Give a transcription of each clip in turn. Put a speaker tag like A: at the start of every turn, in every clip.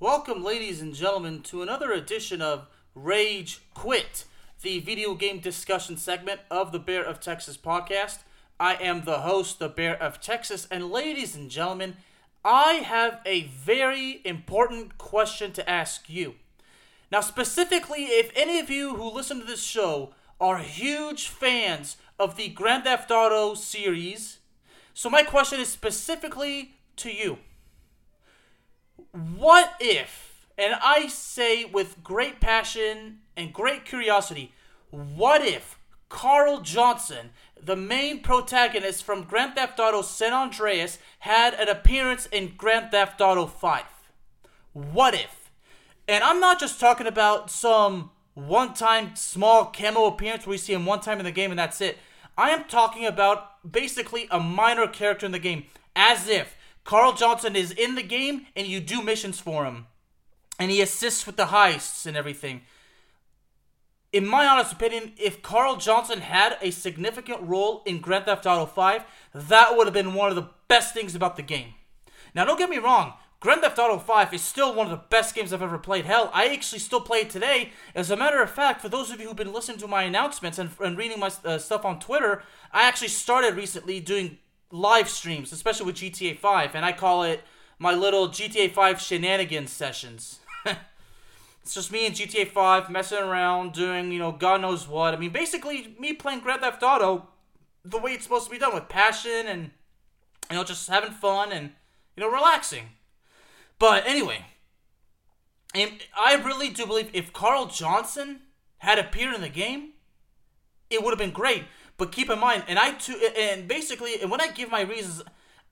A: Welcome, ladies and gentlemen, to another edition of Rage Quit, the video game discussion segment of the Bear of Texas podcast. I am the host, the Bear of Texas, and ladies and gentlemen, I have a very important question to ask you. Now, specifically, if any of you who listen to this show are huge fans of the Grand Theft Auto series, so my question is specifically to you. What if, and I say with great passion and great curiosity, what if Carl Johnson, the main protagonist from Grand Theft Auto San Andreas, had an appearance in Grand Theft Auto 5? What if? And I'm not just talking about some one time small camo appearance where we see him one time in the game and that's it. I am talking about basically a minor character in the game, as if Carl Johnson is in the game and you do missions for him. And he assists with the heists and everything. In my honest opinion, if Carl Johnson had a significant role in Grand Theft Auto 5, that would have been one of the best things about the game. Now, don't get me wrong, Grand Theft Auto 5 is still one of the best games I've ever played. Hell, I actually still play it today. As a matter of fact, for those of you who've been listening to my announcements and, and reading my uh, stuff on Twitter, I actually started recently doing live streams, especially with GTA 5, and I call it my little GTA 5 shenanigans sessions. it's just me and GTA 5 messing around, doing, you know, God knows what. I mean, basically, me playing Grand Theft Auto the way it's supposed to be done with passion and, you know, just having fun and, you know, relaxing. But anyway, and I really do believe if Carl Johnson had appeared in the game, it would have been great. But keep in mind, and I too, and basically, and when I give my reasons,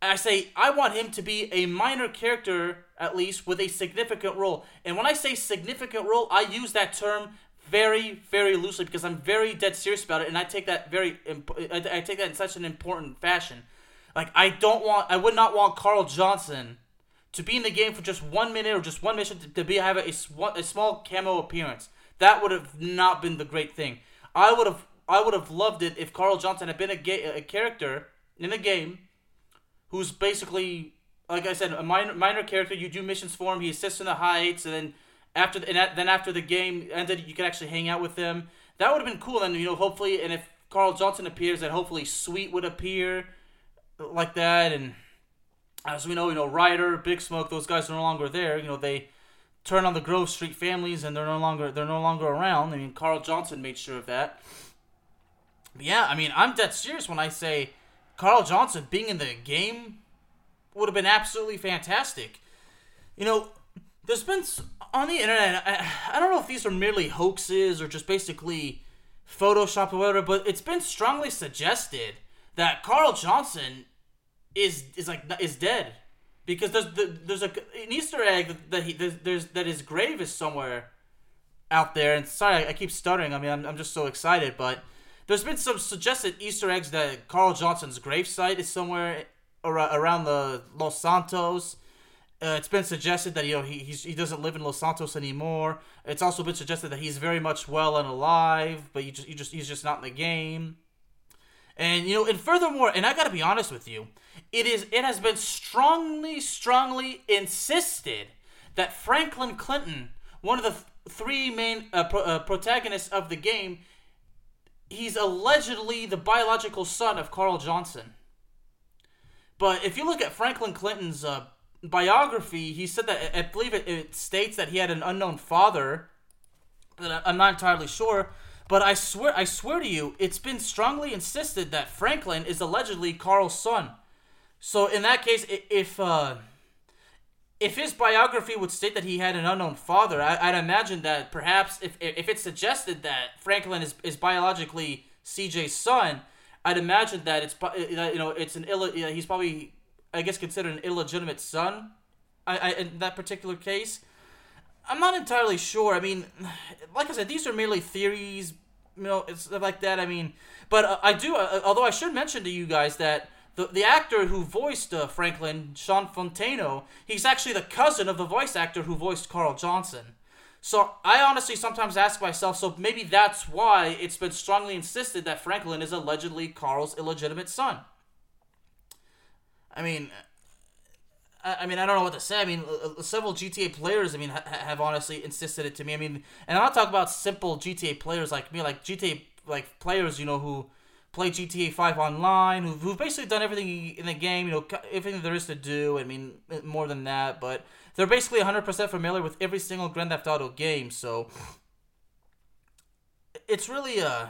A: I say I want him to be a minor character at least with a significant role. And when I say significant role, I use that term very, very loosely because I'm very dead serious about it, and I take that very, I take that in such an important fashion. Like I don't want, I would not want Carl Johnson to be in the game for just one minute or just one mission to, be have a, a small cameo appearance. That would have not been the great thing. I would have I would have loved it if Carl Johnson had been a, ga- a character in a game who's basically like I said a minor minor character. You do missions for him. He assists in the heists, and then after the, and then after the game ended, you could actually hang out with him. That would have been cool. And you know, hopefully, and if Carl Johnson appears, then hopefully Sweet would appear like that, and as we know, you know, Ryder, Big Smoke, those guys are no longer there. You know, they turn on the Grove Street families, and they're no longer they're no longer around. I mean, Carl Johnson made sure of that. Yeah, I mean, I'm dead serious when I say Carl Johnson being in the game would have been absolutely fantastic. You know, there's been on the internet. I, I don't know if these are merely hoaxes or just basically Photoshop or whatever, but it's been strongly suggested that Carl Johnson is is like is dead because there's there's a an Easter egg that, he there's that his grave is somewhere out there. And sorry, I keep stuttering. I mean, I'm, I'm just so excited, but there's been some suggested Easter eggs that Carl Johnson's gravesite is somewhere around the Los Santos. Uh, it's been suggested that you know he he doesn't live in Los Santos anymore. It's also been suggested that he's very much well and alive, but you just you just he's just not in the game. And you know, and furthermore, and I gotta be honest with you, it is it has been strongly, strongly insisted that Franklin Clinton, one of the th- three main uh, pro- uh, protagonists of the game, he's allegedly the biological son of Carl Johnson. But if you look at Franklin Clinton's uh, biography, he said that I believe it, it states that he had an unknown father, but I'm not entirely sure. But I swear, I swear to you, it's been strongly insisted that Franklin is allegedly Carl's son. So in that case, if uh, if his biography would state that he had an unknown father, I, would imagine that perhaps if if it suggested that Franklin is, is biologically CJ's son, I'd imagine that it's you know it's an Ill, he's probably I guess considered an illegitimate son. I, I in that particular case. I'm not entirely sure. I mean, like I said, these are merely theories, you know, it's stuff like that. I mean, but uh, I do. Uh, although I should mention to you guys that the the actor who voiced uh, Franklin, Shawn Fonteno, he's actually the cousin of the voice actor who voiced Carl Johnson. So I honestly sometimes ask myself, so maybe that's why it's been strongly insisted that Franklin is allegedly Carl's illegitimate son. I mean, I, mean, I don't know what to say. I mean, several GTA players, I mean, ha- have honestly insisted it to me. I mean, and I'm not talking about simple GTA players like me, like GTA like players, you know, who play GTA 5 online, who've, who've basically done everything in the game, you know, everything there is to do. I mean, more than that, but they're basically 100% familiar with every single Grand Theft Auto game, so it's really uh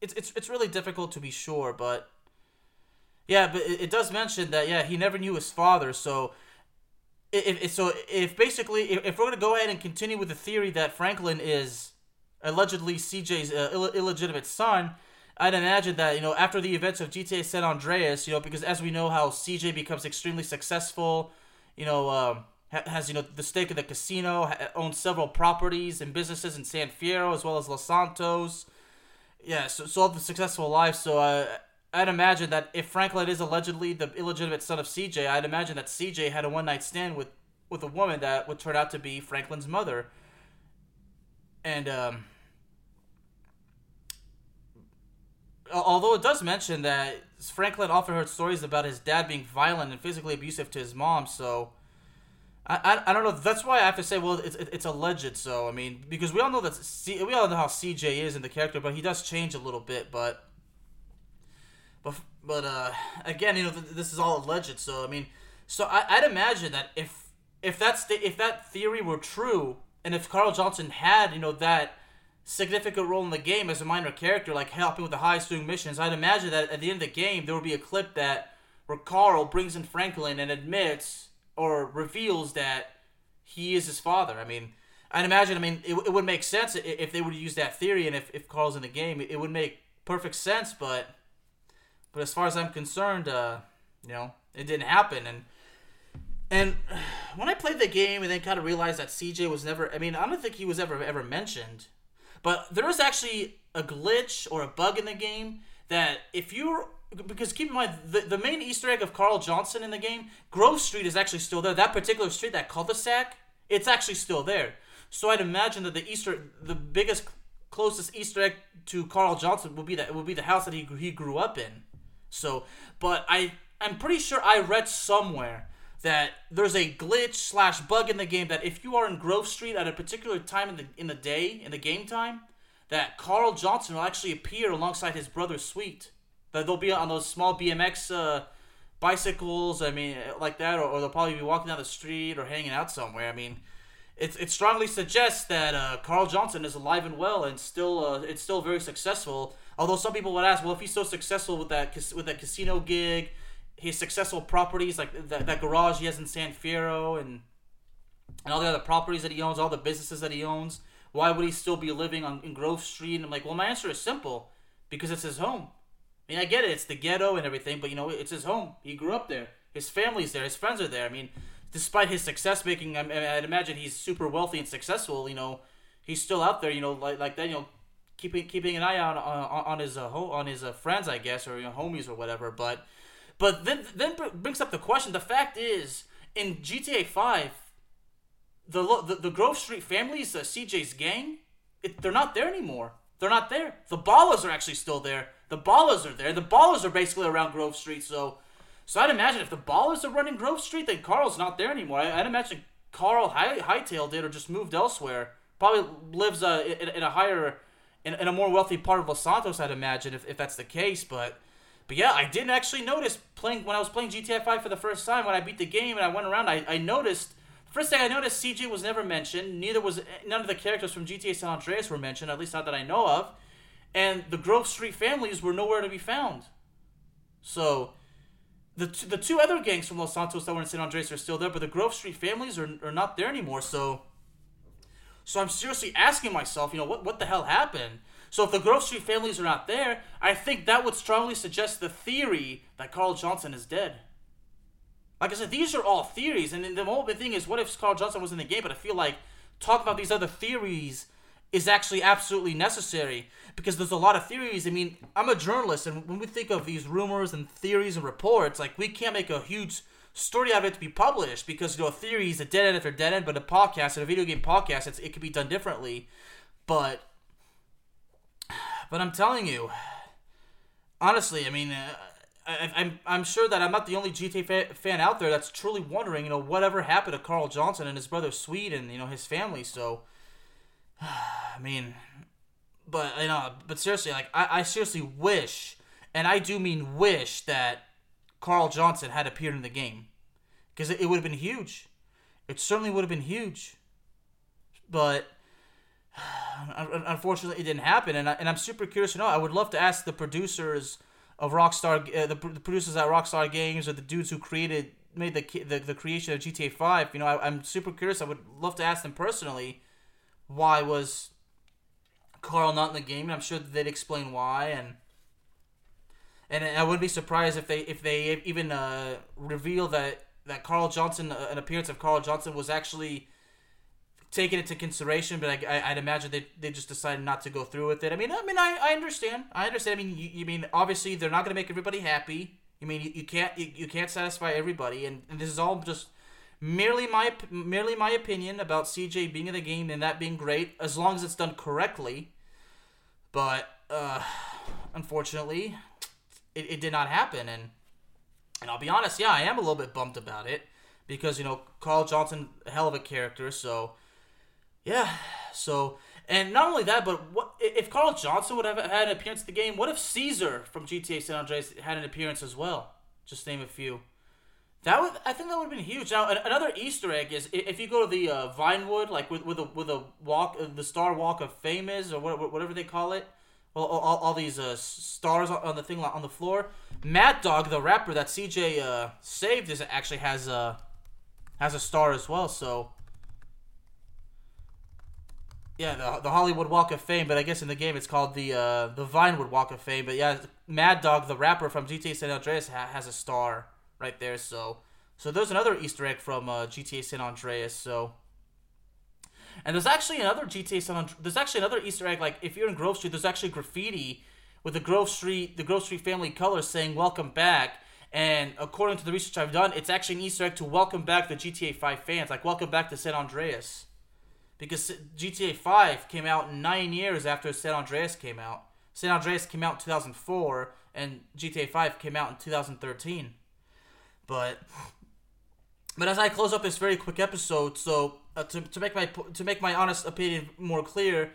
A: it's it's it's really difficult to be sure, but yeah, but it, it does mention that yeah, he never knew his father, so if, if so if basically if, if, we're going to go ahead and continue with the theory that Franklin is allegedly CJ's uh, Ill- illegitimate son, I'd imagine that you know after the events of GTA San Andreas, you know, because as we know how CJ becomes extremely successful, you know, um, has you know the stake in the casino, owns several properties and businesses in San Fierro as well as Los Santos. Yeah, so, so all the successful life. So uh, I'd imagine that if Franklin is allegedly the illegitimate son of CJ, I'd imagine that CJ had a one night stand with with a woman that would turn out to be Franklin's mother. And um, although it does mention that Franklin often heard stories about his dad being violent and physically abusive to his mom, so I, I, I don't know. That's why I have to say, well, it's it's alleged. So I mean, because we all know that C, we all know how CJ is in the character, but he does change a little bit. But but but uh, again, you know, th- this is all alleged. So I mean, so I, I'd imagine that if if that's the, if that theory were true, and if Carl Johnson had you know that significant role in the game as a minor character, like helping with the high swing missions, I'd imagine that at the end of the game there would be a clip that where Carl brings in Franklin and admits or reveals that he is his father. I mean, I'd imagine. I mean, it, it would make sense if they would use that theory, and if, if Carl's in the game, it, would make perfect sense. But but as far as I'm concerned, uh, you know, it didn't happen. And and when I played the game and then kind of realized that CJ was never. I mean, I don't think he was ever ever mentioned. But there was actually a glitch or a bug in the game that if you're because keep in mind the, the main Easter egg of Carl Johnson in the game, Grove Street is actually still there. That particular street, that cul-de-sac, it's actually still there. So I'd imagine that the Easter, the biggest, closest Easter egg to Carl Johnson would be that would be the house that he he grew up in. So, but I I'm pretty sure I read somewhere that there's a glitch slash bug in the game that if you are in Grove Street at a particular time in the in the day in the game time, that Carl Johnson will actually appear alongside his brother Sweet That they'll be on those small BMX uh, bicycles. I mean, like that, or, or, they'll probably be walking down the street or hanging out somewhere. I mean, it, it strongly suggests that uh, Carl Johnson is alive and well and still uh, it's still very successful. Although some people would ask, well, if he's so successful with that with that casino gig, his successful properties like that, that garage he has in San Fierro and and all the other properties that he owns, all the businesses that he owns, why would he still be living on in Grove Street? And I'm like, well, my answer is simple, because it's his home. I mean, I get it. It's the ghetto and everything, but you know, it's his home. He grew up there. His family's there. His friends are there. I mean, despite his success making, I, I'd imagine he's super wealthy and successful. You know, he's still out there. You know, like like that. You know, keeping keeping an eye on on, on his uh, ho- on his uh, friends, I guess, or you know, homies or whatever. But but then then brings up the question. The fact is, in GTA Five, the the, the Grove Street families, uh, CJ's gang, it, they're not there anymore. They're not there. The Ballas are actually still there. The Ballas are there. The Ballas are basically around Grove Street. So, so I'd imagine if the Ballas are running Grove Street, then Carl's not there anymore. I, would imagine Carl High, Hightail did or just moved elsewhere. Probably lives uh, in, in a higher, in, in a more wealthy part of Los Santos. I'd imagine if, if that's the case. But, but yeah, I didn't actually notice playing when I was playing GTA 5 for the first time when I beat the game and I went around. I, I noticed First thing I noticed, CJ was never mentioned. Neither was none of the characters from GTA San Andreas were mentioned, at least not that I know of and the Grove Street families were nowhere to be found. So, the t- the two other gangs from Los Santos that were in San Andreas are still there, but the Grove Street families are, are not there anymore. So, so I'm seriously asking myself, you know, what what the hell happened? So if the Grove Street families are not there, I think that would strongly suggest the theory that Carl Johnson is dead. Like I said, these are all theories, and the whole thing is, what if Carl Johnson was in the game? But I feel like talk about these other theories is actually absolutely necessary because there's a lot of theories. I mean, I'm a journalist, and when we think of these rumors and theories and reports, like we can't make a huge story out of it to be published because you know a theory is a dead end after dead end, but a podcast and a video game podcast, it could be done differently. But but I'm telling you, honestly, I mean. Uh, I, I'm I'm sure that I'm not the only GTA fa- fan out there that's truly wondering, you know, whatever happened to Carl Johnson and his brother Sweet and you know his family. So, I mean, but you know, but seriously, like I, I seriously wish, and I do mean wish that Carl Johnson had appeared in the game, because it, it would have been huge. It certainly would have been huge. But unfortunately, it didn't happen, and I, and I'm super curious to know. I would love to ask the producers of Rockstar, uh, the, the producers at Rockstar Games, or the dudes who created made the the, the creation of GTA Five. You know, I, I'm super curious. I would love to ask them personally why was Carl not in the game, and I'm sure they'd explain why. And and I wouldn't be surprised if they if they even uh, reveal that that Carl Johnson, uh, an appearance of Carl Johnson, was actually taken into consideration, but I, I, would imagine they, they just decided not to go through with it. I mean, I mean, I, I understand. I understand. I mean, you, you mean obviously they're not going to make everybody happy. You mean you, you can't you, you can't satisfy everybody, and, and this is all just merely my merely my opinion about CJ being in the game and that being great as long as it's done correctly. But uh, unfortunately, it, it did not happen, and and I'll be honest, yeah, I am a little bit bummed about it because you know Carl Johnson, hell of a character, so yeah, so and not only that, but what if Carl Johnson would have had an appearance in the game? What if Cesar from GTA San Andreas had an appearance as well? Just name a few. That would I think that would have been huge. Now another Easter egg is if you go to the uh, Vinewood, like with with a with a walk, uh, the Star Walk of Fame is, or whatever they call it. Well, all, all these uh, stars on the thing on the floor. Madd Dogg, the rapper that CJ uh, saved, is actually has a has a star as well. So yeah, the, the Hollywood Walk of Fame, but I guess in the game it's called the uh, the Vinewood Walk of Fame. But yeah, Madd Dogg, the rapper from GTA San Andreas, ha- has a star right there. So so there's another Easter egg from uh, GTA San Andreas. So and there's actually another GTA San Andreas. There's actually another Easter egg. Like if you're in Grove Street, there's actually graffiti with the Grove Street the Grove Street family colors saying "Welcome back." And according to the research I've done, it's actually an Easter egg to welcome back the GTA 5 fans, like welcome back to San Andreas because GTA 5 came out nine years after San Andreas came out. San Andreas came out in 2004, and GTA 5 came out in 2013. But but as I close up this very quick episode, so uh, to, to make my to make my honest opinion more clear,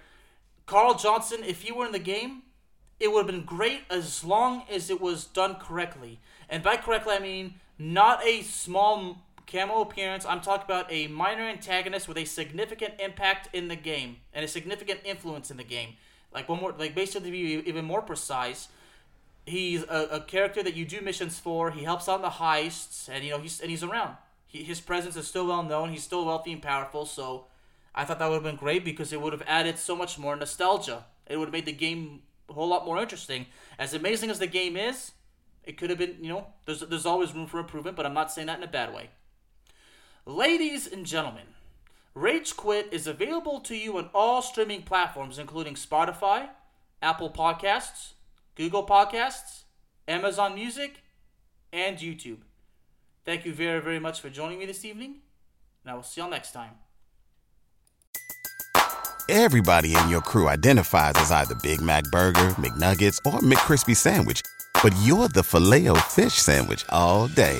A: Carl Johnson, if he were in the game, it would have been great as long as it was done correctly. And by correctly, I mean not a small camo appearance, I'm talking about a minor antagonist with a significant impact in the game and a significant influence in the game. Like one more, like basically to be even more precise, he's a, a, character that you do missions for. He helps out in the heists, and you know he's and he's around. He, his presence is still well known. He's still wealthy and powerful. So I thought that would have been great because it would have added so much more nostalgia. It would have made the game a whole lot more interesting. As amazing as the game is, it could have been. You know, there's there's always room for improvement, but I'm not saying that in a bad way. Ladies and gentlemen, Rage Quit is available to you on all streaming platforms, including Spotify, Apple Podcasts, Google Podcasts, Amazon Music, and YouTube. Thank you very, very much for joining me this evening, and I will see y'all next time.
B: Everybody in your crew identifies as either Big Mac Burger, McNuggets, or McCrispy Sandwich, but you're the Filet-O-Fish Sandwich all day